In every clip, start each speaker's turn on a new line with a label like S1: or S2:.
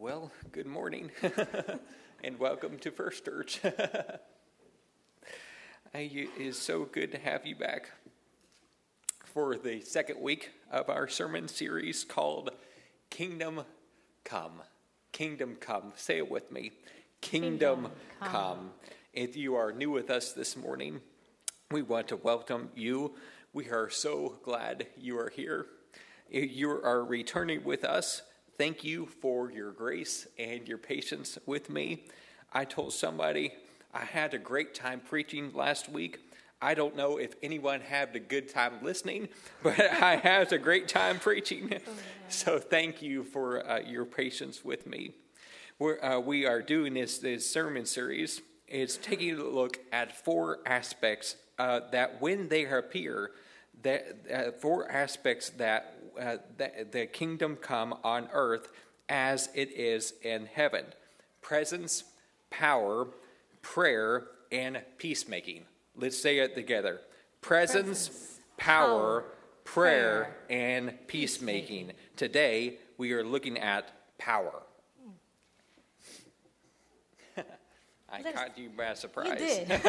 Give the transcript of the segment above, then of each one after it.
S1: Well, good morning and welcome to First Church. it is so good to have you back for the second week of our sermon series called Kingdom Come. Kingdom Come. Say it with me. Kingdom, Kingdom come. come. If you are new with us this morning, we want to welcome you. We are so glad you are here. You are returning with us Thank you for your grace and your patience with me. I told somebody I had a great time preaching last week. I don't know if anyone had a good time listening, but I had a great time preaching. So thank you for uh, your patience with me. We're, uh, we are doing this, this sermon series. It's taking a look at four aspects uh, that, when they appear, that uh, four aspects that uh, the, the kingdom come on earth as it is in heaven presence, power, prayer, and peacemaking. Let's say it together presence, presence power, power, prayer, and peacemaking. Today, we are looking at power. I caught you by surprise.
S2: You did.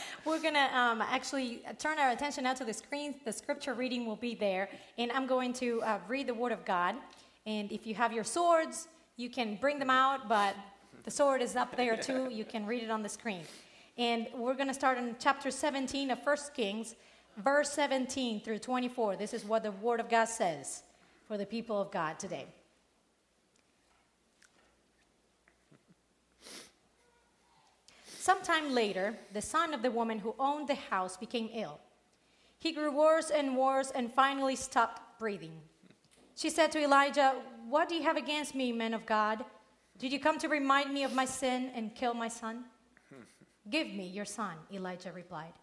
S2: We're going to um, actually turn our attention now to the screen. The scripture reading will be there. And I'm going to uh, read the Word of God. And if you have your swords, you can bring them out, but the sword is up there too. You can read it on the screen. And we're going to start in chapter 17 of 1 Kings, verse 17 through 24. This is what the Word of God says for the people of God today. Sometime later, the son of the woman who owned the house became ill. He grew worse and worse and finally stopped breathing. She said to Elijah, What do you have against me, man of God? Did you come to remind me of my sin and kill my son? Give me your son, Elijah replied.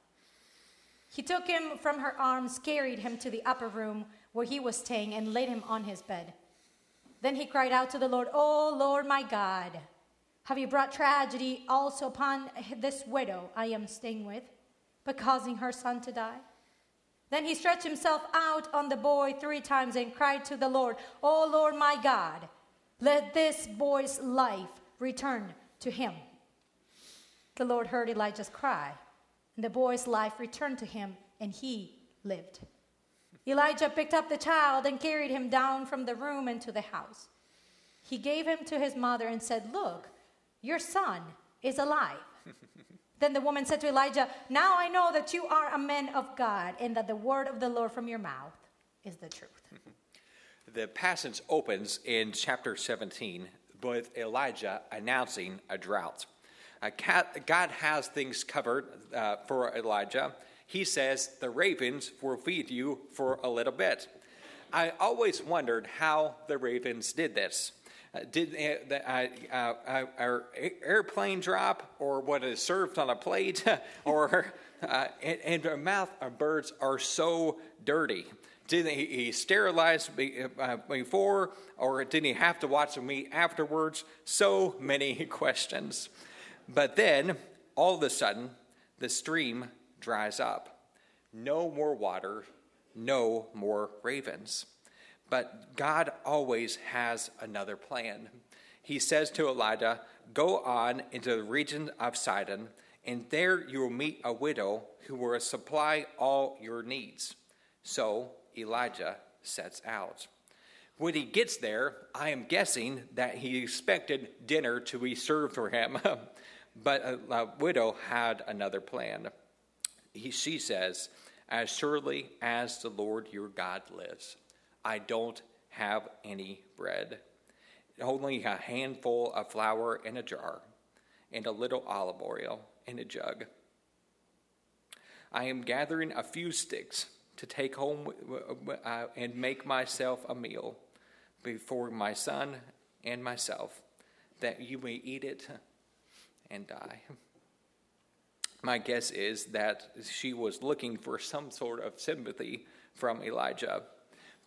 S2: He took him from her arms, carried him to the upper room where he was staying, and laid him on his bed. Then he cried out to the Lord, Oh, Lord my God. Have you brought tragedy also upon this widow I am staying with, but causing her son to die? Then he stretched himself out on the boy three times and cried to the Lord, O Lord my God, let this boy's life return to him. The Lord heard Elijah's cry, and the boy's life returned to him, and he lived. Elijah picked up the child and carried him down from the room into the house. He gave him to his mother and said, Look, your son is alive. then the woman said to Elijah, Now I know that you are a man of God, and that the word of the Lord from your mouth is the truth.
S1: the passage opens in chapter 17 with Elijah announcing a drought. Uh, God has things covered uh, for Elijah. He says, The ravens will feed you for a little bit. I always wondered how the ravens did this. Uh, did uh, uh, uh, our airplane drop or what is served on a plate or uh, and, and our mouth of birds are so dirty. Did he, he sterilize uh, before or did he have to watch the meat afterwards? So many questions. But then all of a sudden the stream dries up. No more water no more ravens but God always has another plan. He says to Elijah, Go on into the region of Sidon, and there you will meet a widow who will supply all your needs. So Elijah sets out. When he gets there, I am guessing that he expected dinner to be served for him, but a, widow had another plan. He, she says, As surely as the Lord your God lives, I don't have any bread, only a handful of flour in a jar, and a little olive oil in a jug. I am gathering a few sticks to take home uh, and make myself a meal before my son and myself, that you may eat it and die. My guess is that she was looking for some sort of sympathy from Elijah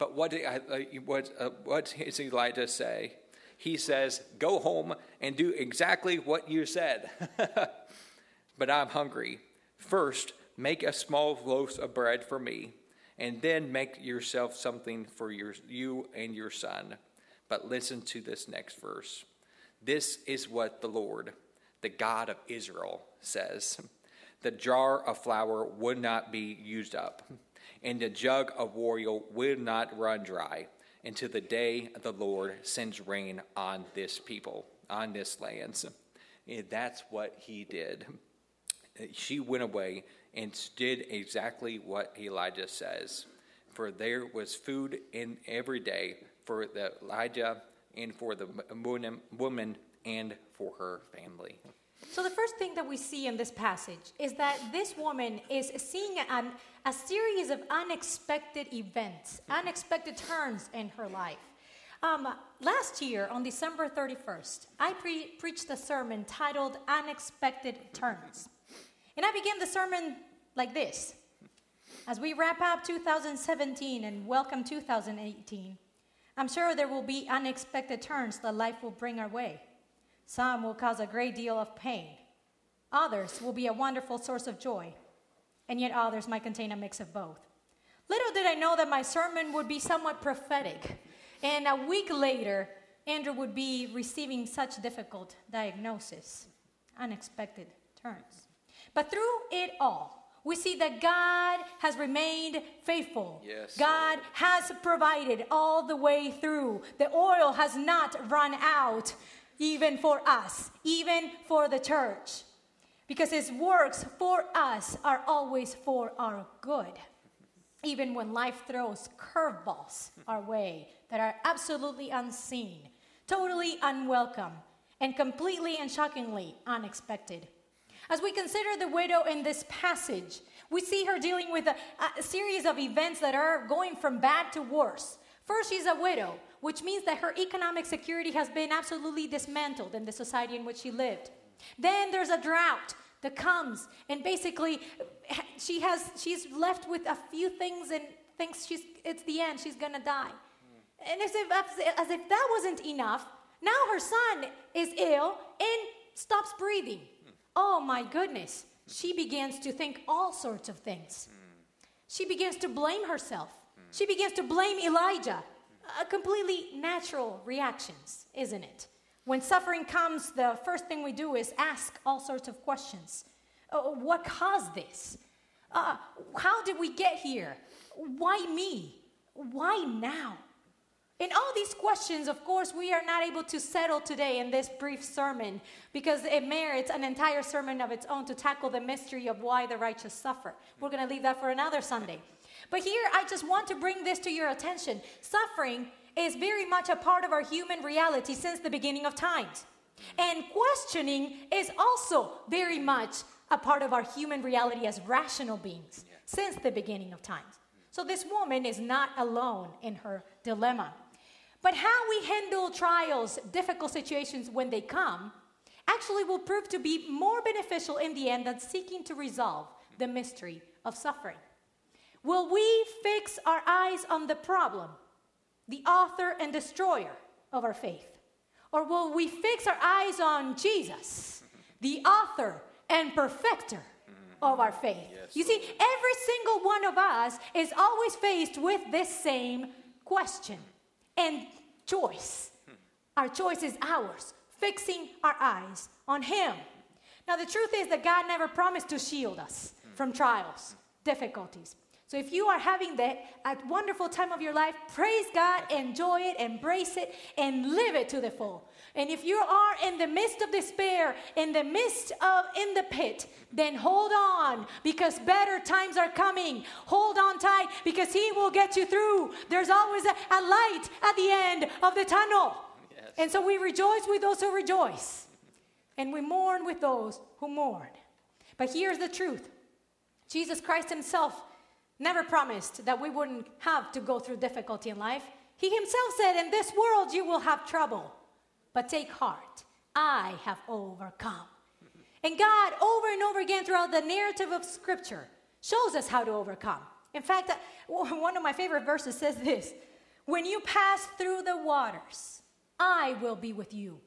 S1: but what, did, uh, what, uh, Elijah say? He says, Go home and do exactly what you said. but I'm hungry. First, make a small loaf of bread for me, and then make yourself something for your, you and your son. But listen to this next verse. This is what the Lord, the God of Israel, says The jar of flour would not be used up, and the jug of oil will not run dry until the day the Lord sends rain on this people, on this land. And that's what he did. She went away and did exactly what Elijah says. For there was food in every day for the Elijah and for the woman and for her family.
S2: So, the first thing that we see in this passage is that this woman is seeing an, a series of unexpected events, unexpected turns in her life. Um, last year, on December 31st, I pre- preached a sermon titled Unexpected Turns. And I began the sermon like this As we wrap up 2017 and welcome 2018, I'm sure there will be unexpected turns that life will bring our way. Some will cause a great deal of pain, others will be a wonderful source of joy, and yet others might contain a mix of both. Little did I know that my sermon would be somewhat prophetic, and a week later, Andrew would be receiving such difficult diagnosis, unexpected turns. But through it all, we see that God has remained faithful.
S1: Yes.
S2: God has provided all the way through. The oil has not run out, even for us, even for the church. Because his works for us are always for our good. Even when life throws curveballs our way that are absolutely unseen, totally unwelcome, and completely and shockingly unexpected. As we consider the widow in this passage, we see her dealing with a, a, series of events that are going from bad to worse. First, she's a widow, which means that her economic security has been absolutely dismantled in the society in which she lived. Then there's a drought that comes, and basically, she has she's left with a few things and thinks she's it's the end. She's gonna die. And as if, as if that wasn't enough, now her son is ill and stops breathing. Oh my goodness. She begins to think all sorts of things. She begins to blame herself. She begins to blame Elijah. A completely natural reactions, isn't it? When suffering comes, the first thing we do is ask all sorts of questions. Uh, what caused this? Uh, how did we get here? Why me? Why now? And all these questions, of course, we are not able to settle today in this brief sermon because it merits an entire sermon of its own to tackle the mystery of why the righteous suffer. We're going to leave that for another Sunday. But here, I just want to bring this to your attention. Suffering is very much a part of our human reality since the beginning of times. And questioning is also very much a part of our human reality as rational beings since the beginning of times. So this woman is not alone in her dilemma. But how we handle trials, difficult situations when they come, actually will prove to be more beneficial in the end than seeking to resolve the mystery of suffering. Will we fix our eyes on the problem, the author and destroyer of our faith? Or will we fix our eyes on Jesus, the author and perfecter of our faith? Yes. You see, every single one of us is always faced with this same question and choice. Our choice is ours, fixing our eyes on Him. Now, the truth is that God never promised to shield us from trials, difficulties. So, if you are having that a wonderful time of your life, praise God, enjoy it, embrace it, and live it to the full. And if you are in the midst of despair, in the midst of in the pit, then hold on because better times are coming. Hold on tight because He will get you through. There's always a, a light at the end of the tunnel. Yes. And so we rejoice with those who rejoice, and we mourn with those who mourn. But here's the truth Jesus Christ Himself never promised that we wouldn't have to go through difficulty in life. He Himself said, In this world you will have trouble. But take heart, I have overcome. And God, over and over again throughout the narrative of Scripture, shows us how to overcome. In fact, uh, one of my favorite verses says this When you pass through the waters, I will be with you.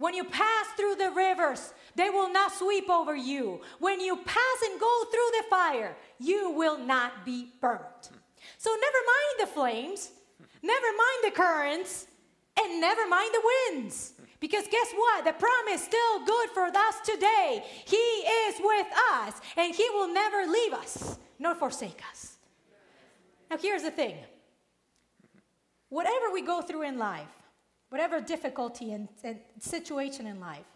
S2: When you pass through the rivers, they will not sweep over you. When you pass and go through the fire, you will not be burnt. So never mind the flames, never mind the currents, and never mind the winds. Because guess what? The promise is still good for us today. He is with us, and He will never leave us nor forsake us. Now, here's the thing whatever we go through in life, whatever difficulty and, and situation in life,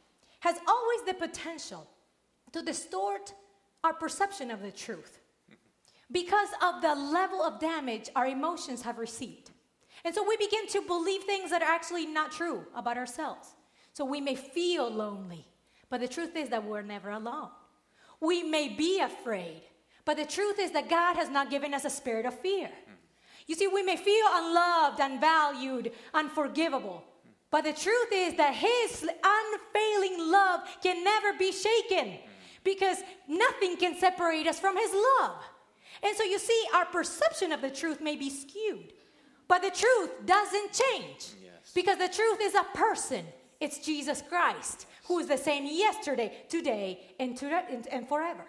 S2: has always the potential to distort our perception of the truth because of the level of damage our emotions have received. And so we begin to believe things that are actually not true about ourselves. So we may feel lonely, but the truth is that we're never alone. We may be afraid, but the truth is that God has not given us a spirit of fear. You see, we may feel unloved, unvalued, unforgivable, but the truth is that His unfailing love can never be shaken because nothing can separate us from His love. And so you see, our perception of the truth may be skewed, but the truth doesn't change
S1: Yes.
S2: because the truth is a person. It's Jesus Christ, who is the same yesterday, today, and, to, and, and forever.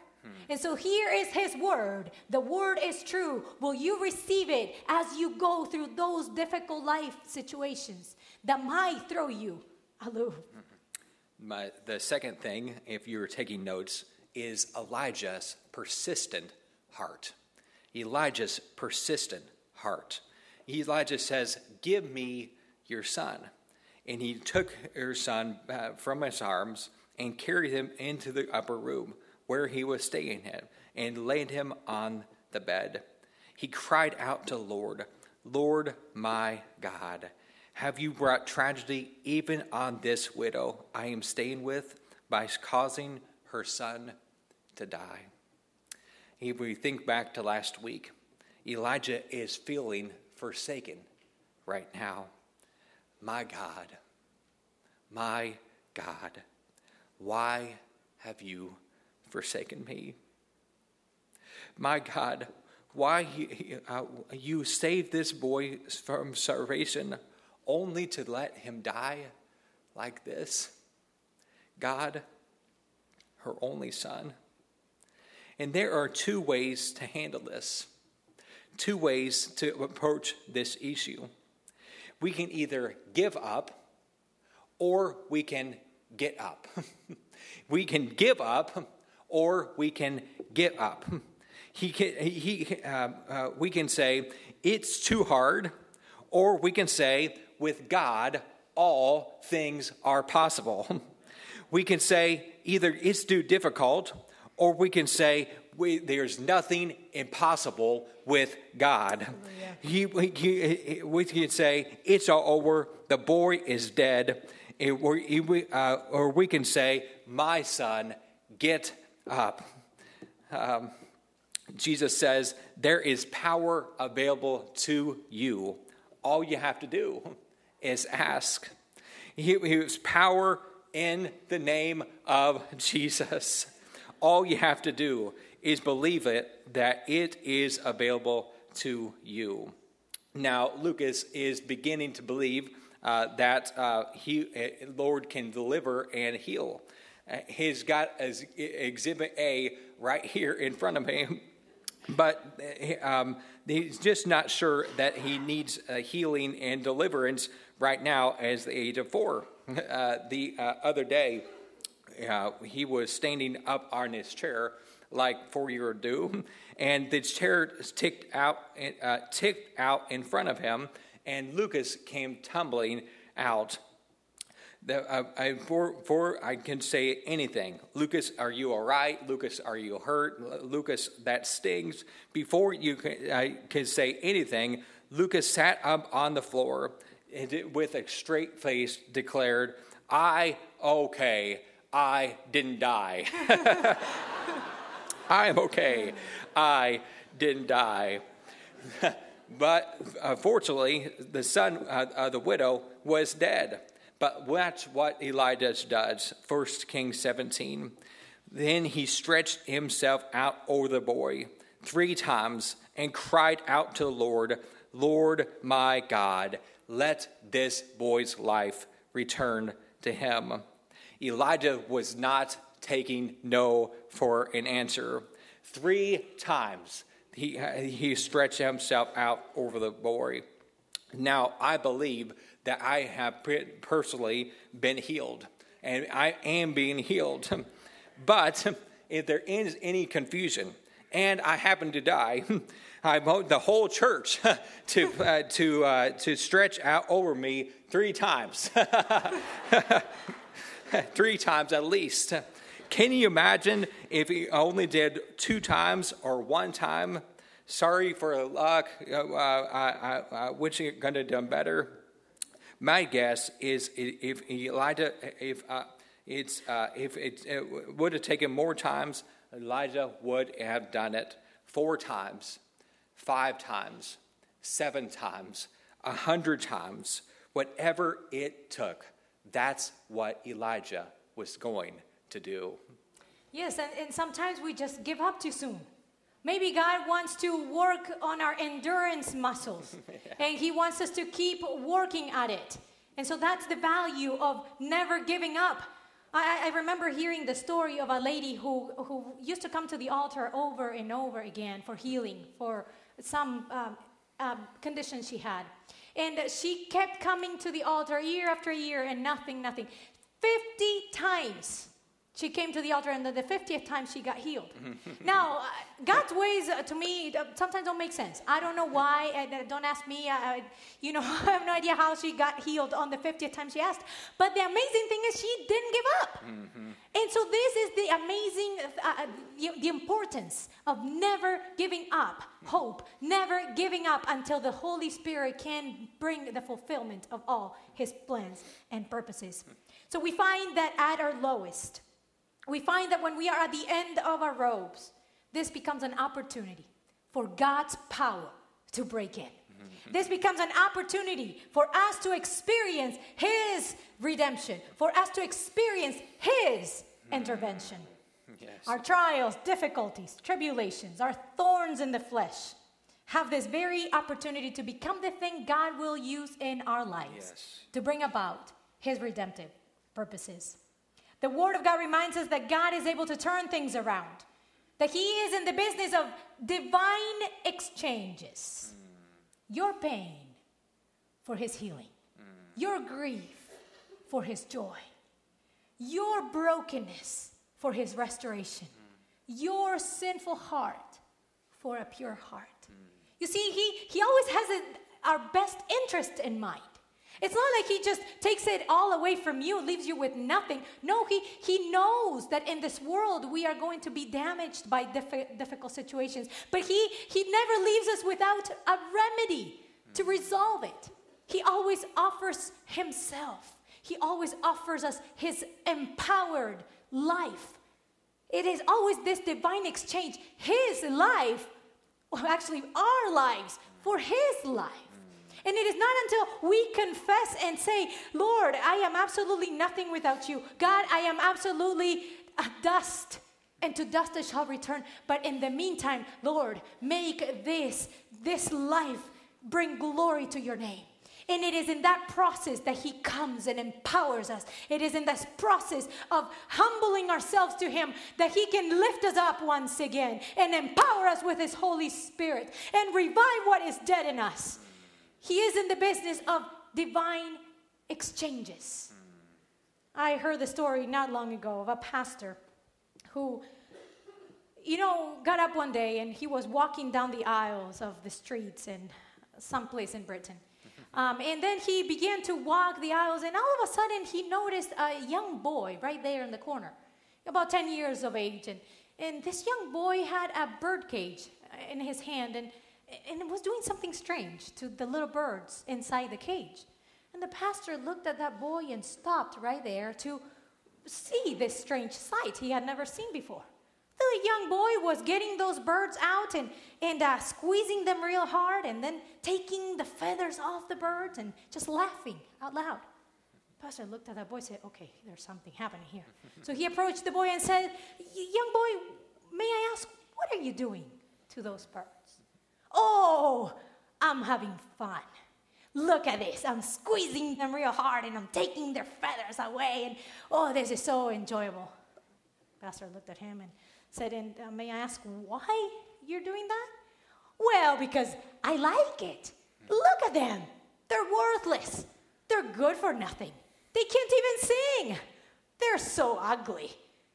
S2: And so here is his word. The word is true. Will you receive it as you go through those difficult life situations that might throw you aloof?
S1: My, the second thing, if you were taking notes, is Elijah's persistent heart. Elijah's persistent heart. Elijah says, Give me your son. And he took her son uh, from his arms and carried him into the upper room where he was staying at and laid him on the bed. He cried out to Lord, Lord my God, have you brought tragedy even on this widow I am staying with by causing her son to die? If we think back to last week, Elijah is feeling forsaken right now. My God, my God, why have you forsaken me? My God, why you, uh, saved this boy from starvation only to let him die like this? God, her only son. And there are two ways to handle this, two ways to approach this issue. We can either give up or we can get up. we can give up or we can get up. He can, he, uh, uh, we can say, it's too hard, or we can say, with God, all things are possible. we can say, either it's too difficult, or we can say, we, there's nothing impossible with God. He, he, we can say, it's all over, the boy is dead. It, or, uh, or we can say, my son, get up. Um, Jesus says, There is power available to you. All you have to do is ask. He, he has power in the name of Jesus. All you have to do is believe it that it is available to you. Now, Lucas is beginning to believe uh, that uh, he, uh, Lord can deliver and heal. Uh, he's got exhibit A right here in front of him, but um, he's just not sure that he needs healing and deliverance right now as the age of four. Uh, the uh, other day, uh, he was standing up on his chair like four year old do, and the chair ticked out, ticked out in front of him, and Lucas came tumbling out that I, I, before, I can say anything. Lucas, are you all right? Lucas, are you hurt? Lucas, that stings. Before you can, I can say anything, Lucas sat up on the floor and with a straight face declared, I, okay, I didn't die. I am okay. I didn't die. but uh, fortunately, the son, uh, uh, the widow, was dead. But that's what Elijah does. 1 Kings 17. Then he stretched himself out over the boy three times and cried out to the Lord, Lord my God, let this boy's life return to him. Elijah was not taking no for an answer. Three times he, he stretched himself out over the boy. Now, I believe that I have personally been healed, and I am being healed. But if there is any confusion, and I happen to die, I want the whole church to uh, to uh, to stretch out over me three times, three times at least. Can you imagine if he only did two times or one time? Sorry for luck. Uh, I, I, I wish you could have done better. My guess is if Elijah, if uh, it's uh, if it, it would have taken more times, Elijah would have done it four times, five times, seven times, a hundred times, whatever it took. That's what Elijah was going to do.
S2: Yes, and, and sometimes we just give up too soon. Maybe God wants to work on our endurance muscles, yeah. and He wants us to keep working at it. And so that's the value of never giving up. I, I, remember hearing the story of a lady who, who used to come to the altar over and over again for healing, for some um, um, condition she had. And she kept coming to the altar year after year and nothing, nothing. 50 times she came to the altar, and the 50th time she got healed. now, uh, God's ways uh, to me uh, sometimes don't make sense. I don't know why. Uh, don't ask me. I, you know, I have no idea how she got healed on the 50th time she asked. But the amazing thing is, she didn't give up. Mm-hmm. And so, this is the amazing, the, the importance of never giving up hope, never giving up until the Holy Spirit can bring the fulfillment of all His plans and purposes. So, we find that at our lowest, we find that when we are at the end of our robes, this becomes an opportunity for God's power to break in. Mm-hmm. This becomes an opportunity for us to experience His redemption, for us to experience His mm-hmm. intervention. Yes. Our trials, difficulties, tribulations, our thorns in the flesh have this very opportunity to become the thing God will use in our lives yes. to bring about His redemptive purposes. The Word of God reminds us that God is able to turn things around, that He is in the business of divine exchanges. Your pain for His healing, your grief for His joy, your brokenness for His restoration, your sinful heart for a pure heart. You see, He, he always has a, our best interest in mind. It's not like he just takes it all away from you, leaves you with nothing. No, he, he knows that in this world we are going to be damaged by diff- difficult situations. But he, he never leaves us without a remedy to resolve it. He always offers himself, he always offers us his empowered life. It is always this divine exchange, his life, well, actually, our lives for his life. And it is not until we confess and say, Lord, I am absolutely nothing without you. God, I am absolutely dust, and to dust I shall return. But in the meantime, Lord, make this, this life bring glory to your name. And it is in that process that He comes and empowers us. It is in this process of humbling ourselves to Him that He can lift us up once again and empower us with His Holy Spirit and revive what is dead in us. He is in the business of divine exchanges. I heard the story not long ago of a pastor who, you know, got up one day and he was walking down the aisles of the streets in some place in Britain. Um, and then he began to walk the aisles, and all of a sudden he noticed a young boy right there in the corner, about 10 years of age. And, and this young boy had a bird cage in his hand, and and it was doing something strange to the little birds inside the cage. And the pastor looked at that boy and stopped right there to see this strange sight he had never seen before. The young boy was getting those birds out and, and uh, squeezing them real hard and then taking the feathers off the birds and just laughing out loud. pastor looked at that boy and said, Okay, there's something happening here. so he approached the boy and said, Young boy, may I ask, what are you doing to those birds? Oh, I'm having fun. Look at this. I'm squeezing them real hard and I'm taking their feathers away. And oh, this is so enjoyable. Pastor looked at him and said, And uh, may I ask why you're doing that? Well, because I like it. Look at them. They're worthless. They're good for nothing. They can't even sing. They're so ugly.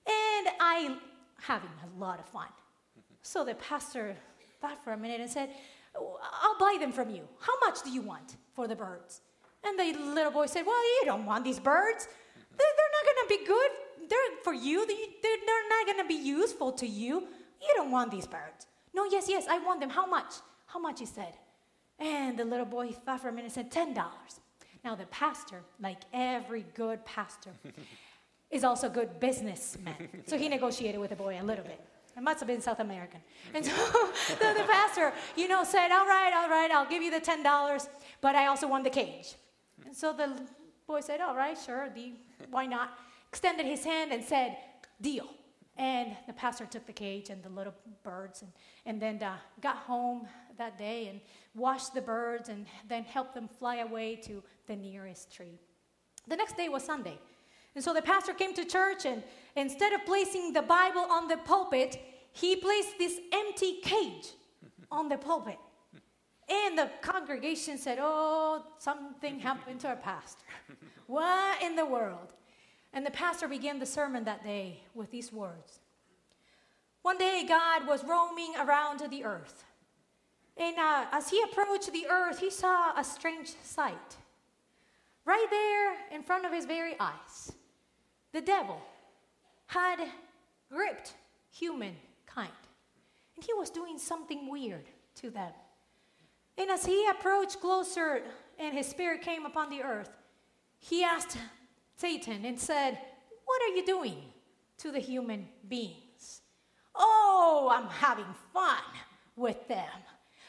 S2: And I'm having a lot of fun. So the pastor thought for a minute and said, oh, I'll buy them from you. How much do you want for the birds? And the little boy said, Well, you don't want these birds. They're, they're not going to be good. They're for you. They're, they're not going to be useful to you. You don't want these birds. No, yes, yes, I want them. How much? How much? He said. And the little boy thought for a minute and said, $10. Now, the pastor, like every good pastor, is also a good businessman. So he negotiated with the boy a little bit. It must have been South American. And so the, the pastor, you know, said, All right, all right, I'll give you the $10, but I also want the cage. And so the boy said, All right, sure, the, why not? Extended his hand and said, Deal. And the pastor took the cage and the little birds and, and then uh, got home that day and washed the birds and then helped them fly away to the nearest tree. The next day was Sunday. And so the pastor came to church, and instead of placing the Bible on the pulpit, he placed this empty cage on the pulpit. And the congregation said, Oh, something happened to our pastor. what in the world? And the pastor began the sermon that day with these words One day, God was roaming around the earth. And uh, as he approached the earth, he saw a strange sight. Right there in front of his very eyes, the devil had gripped humankind. And he was doing something weird to them. And as he approached closer and his spirit came upon the earth, he asked Satan and said, What are you doing to the human beings? Oh, I'm having fun with them.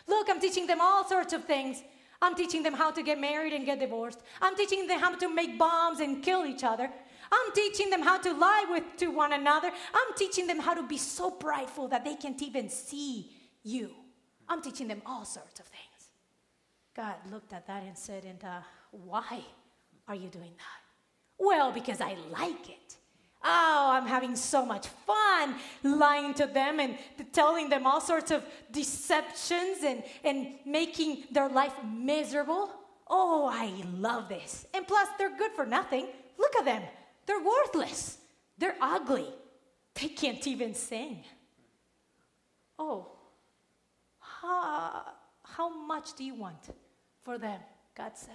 S2: Look, I'm teaching them all sorts of things. I'm teaching them how to get married and get divorced. I'm teaching them how to make bombs and kill each other. I'm teaching them how to lie with to one another. I'm teaching them how to be so prideful that they can't even see you. I'm teaching them all sorts of things. God looked at that and said, And uh, why are you doing that? Well, because I like it. Oh, I'm having so much fun lying to them and telling them all sorts of deceptions and, and making their life miserable. Oh, I love this. And plus, they're good for nothing. Look at them. They're worthless. They're ugly. They can't even sing. Oh, how, how much do you want for them? God said.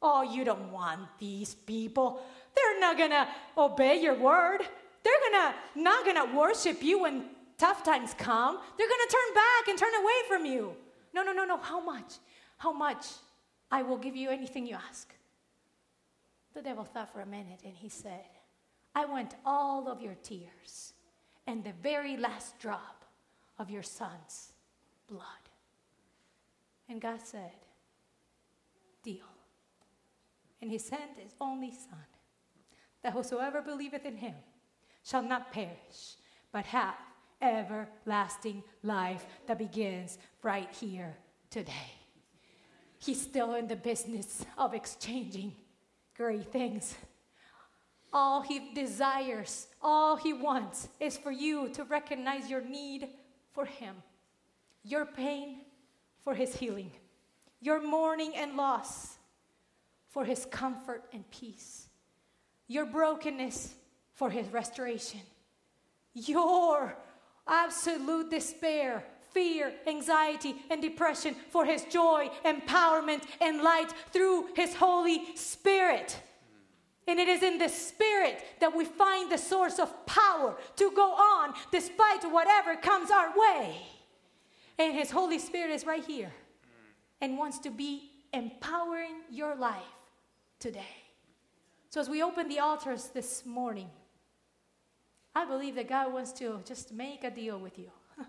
S2: Oh, you don't want these people. They're not gonna obey your word. They're gonna not gonna worship you when tough times come. They're gonna turn back and turn away from you. No, no, no, no. How much? How much? I will give you anything you ask. The devil thought for a minute and he said, I want all of your tears and the very last drop of your son's blood. And God said, Deal. And he sent his only son, that whosoever believeth in him shall not perish, but have everlasting life that begins right here today. He's still in the business of exchanging great things. All he desires, all he wants is for you to recognize your need for him, your pain for his healing, your mourning and loss for his comfort and peace, your brokenness for his restoration, your absolute despair fear, anxiety, and depression for His joy, empowerment, and light through His Holy Spirit. And it is in the Spirit that we find the source of power to go on despite whatever comes our way. And His Holy Spirit is right here and wants to be empowering your life today. So, as we open the altars this morning, I believe that God wants to just make a deal with you.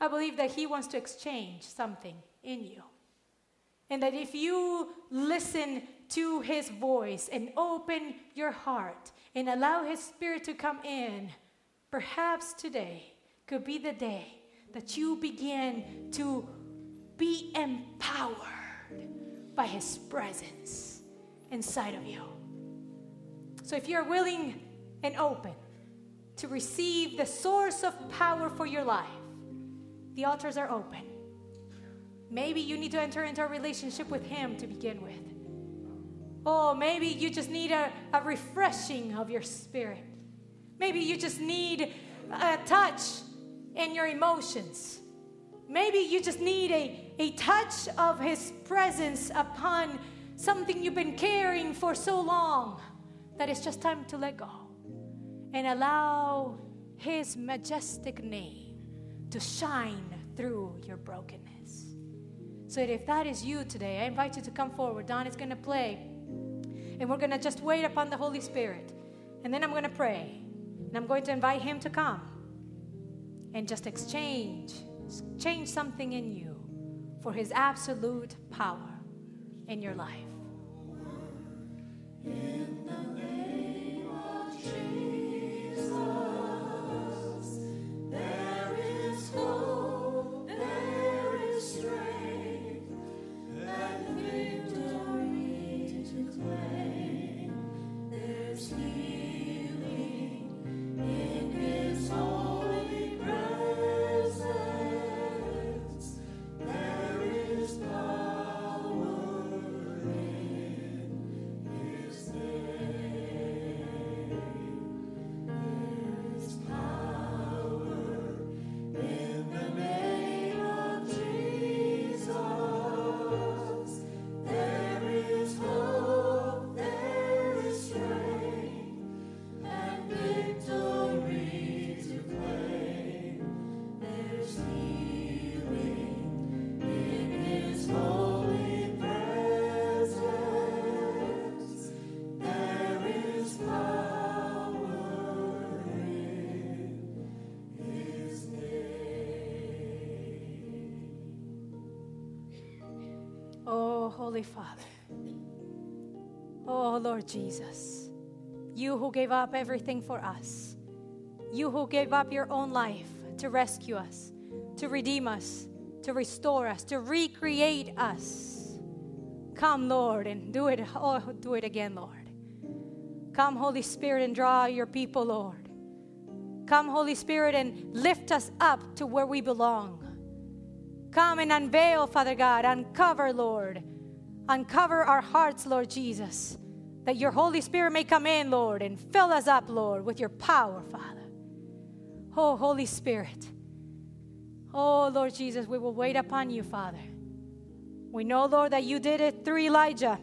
S2: I believe that He wants to exchange something in you. And that if you listen to His voice and open your heart and allow His Spirit to come in, perhaps today could be the day that you begin to be empowered by His presence inside of you. So if you're willing and open to receive the source of power for your life, the altars are open. Maybe you need to enter into a relationship with Him to begin with. Oh, maybe you just need a, a refreshing of your spirit. Maybe you just need a touch in your emotions. Maybe you just need a, a touch of His presence upon something you've been carrying for so long that it's just time to let go and allow His majestic name to shine through your brokenness. So, if that is you today, I invite you to come forward. Don is going to play, and we're going to just wait upon the Holy Spirit. And then I'm going to pray, and I'm going to invite Him to come and just exchange, change something in you for His absolute power in your life. Oh, Holy Father. Oh, Lord Jesus. You who gave up everything for us. You who gave up your own life to rescue us, to redeem us, to restore us, to recreate us. Come, Lord, and do it. Oh, do it again, Lord. Come, Holy Spirit, and draw your people, Lord. Come, Holy Spirit, and lift us up to where we belong. Come and unveil, Father God, uncover, Lord. Uncover our hearts, Lord Jesus, that your Holy Spirit may come in, Lord, and fill us up, Lord, with your power, Father. Oh, Holy Spirit. Oh, Lord Jesus, we will wait upon you, Father. We know, Lord, that you did it through Elijah.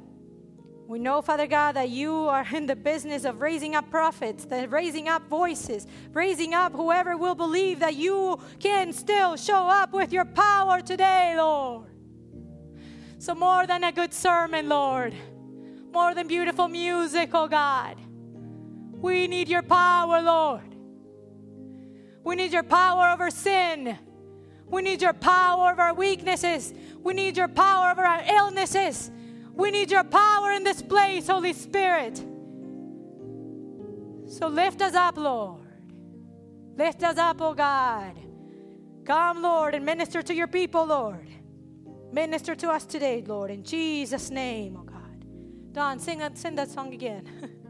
S2: We know, Father God, that you are in the business of raising up prophets, that raising up voices, raising up whoever will believe that you can still show up with your power today, Lord. So, more than a good sermon, Lord, more than beautiful music, oh God, we need your power, Lord. We need your power over sin. We need your power over our weaknesses. We need your power over our illnesses. We need your power in this place, Holy Spirit. So lift us up, Lord. Lift us up, oh God. Come, Lord, and minister to your people, Lord. Minister to us today, Lord, in Jesus' name, oh God. Don, sing that, sing that song again.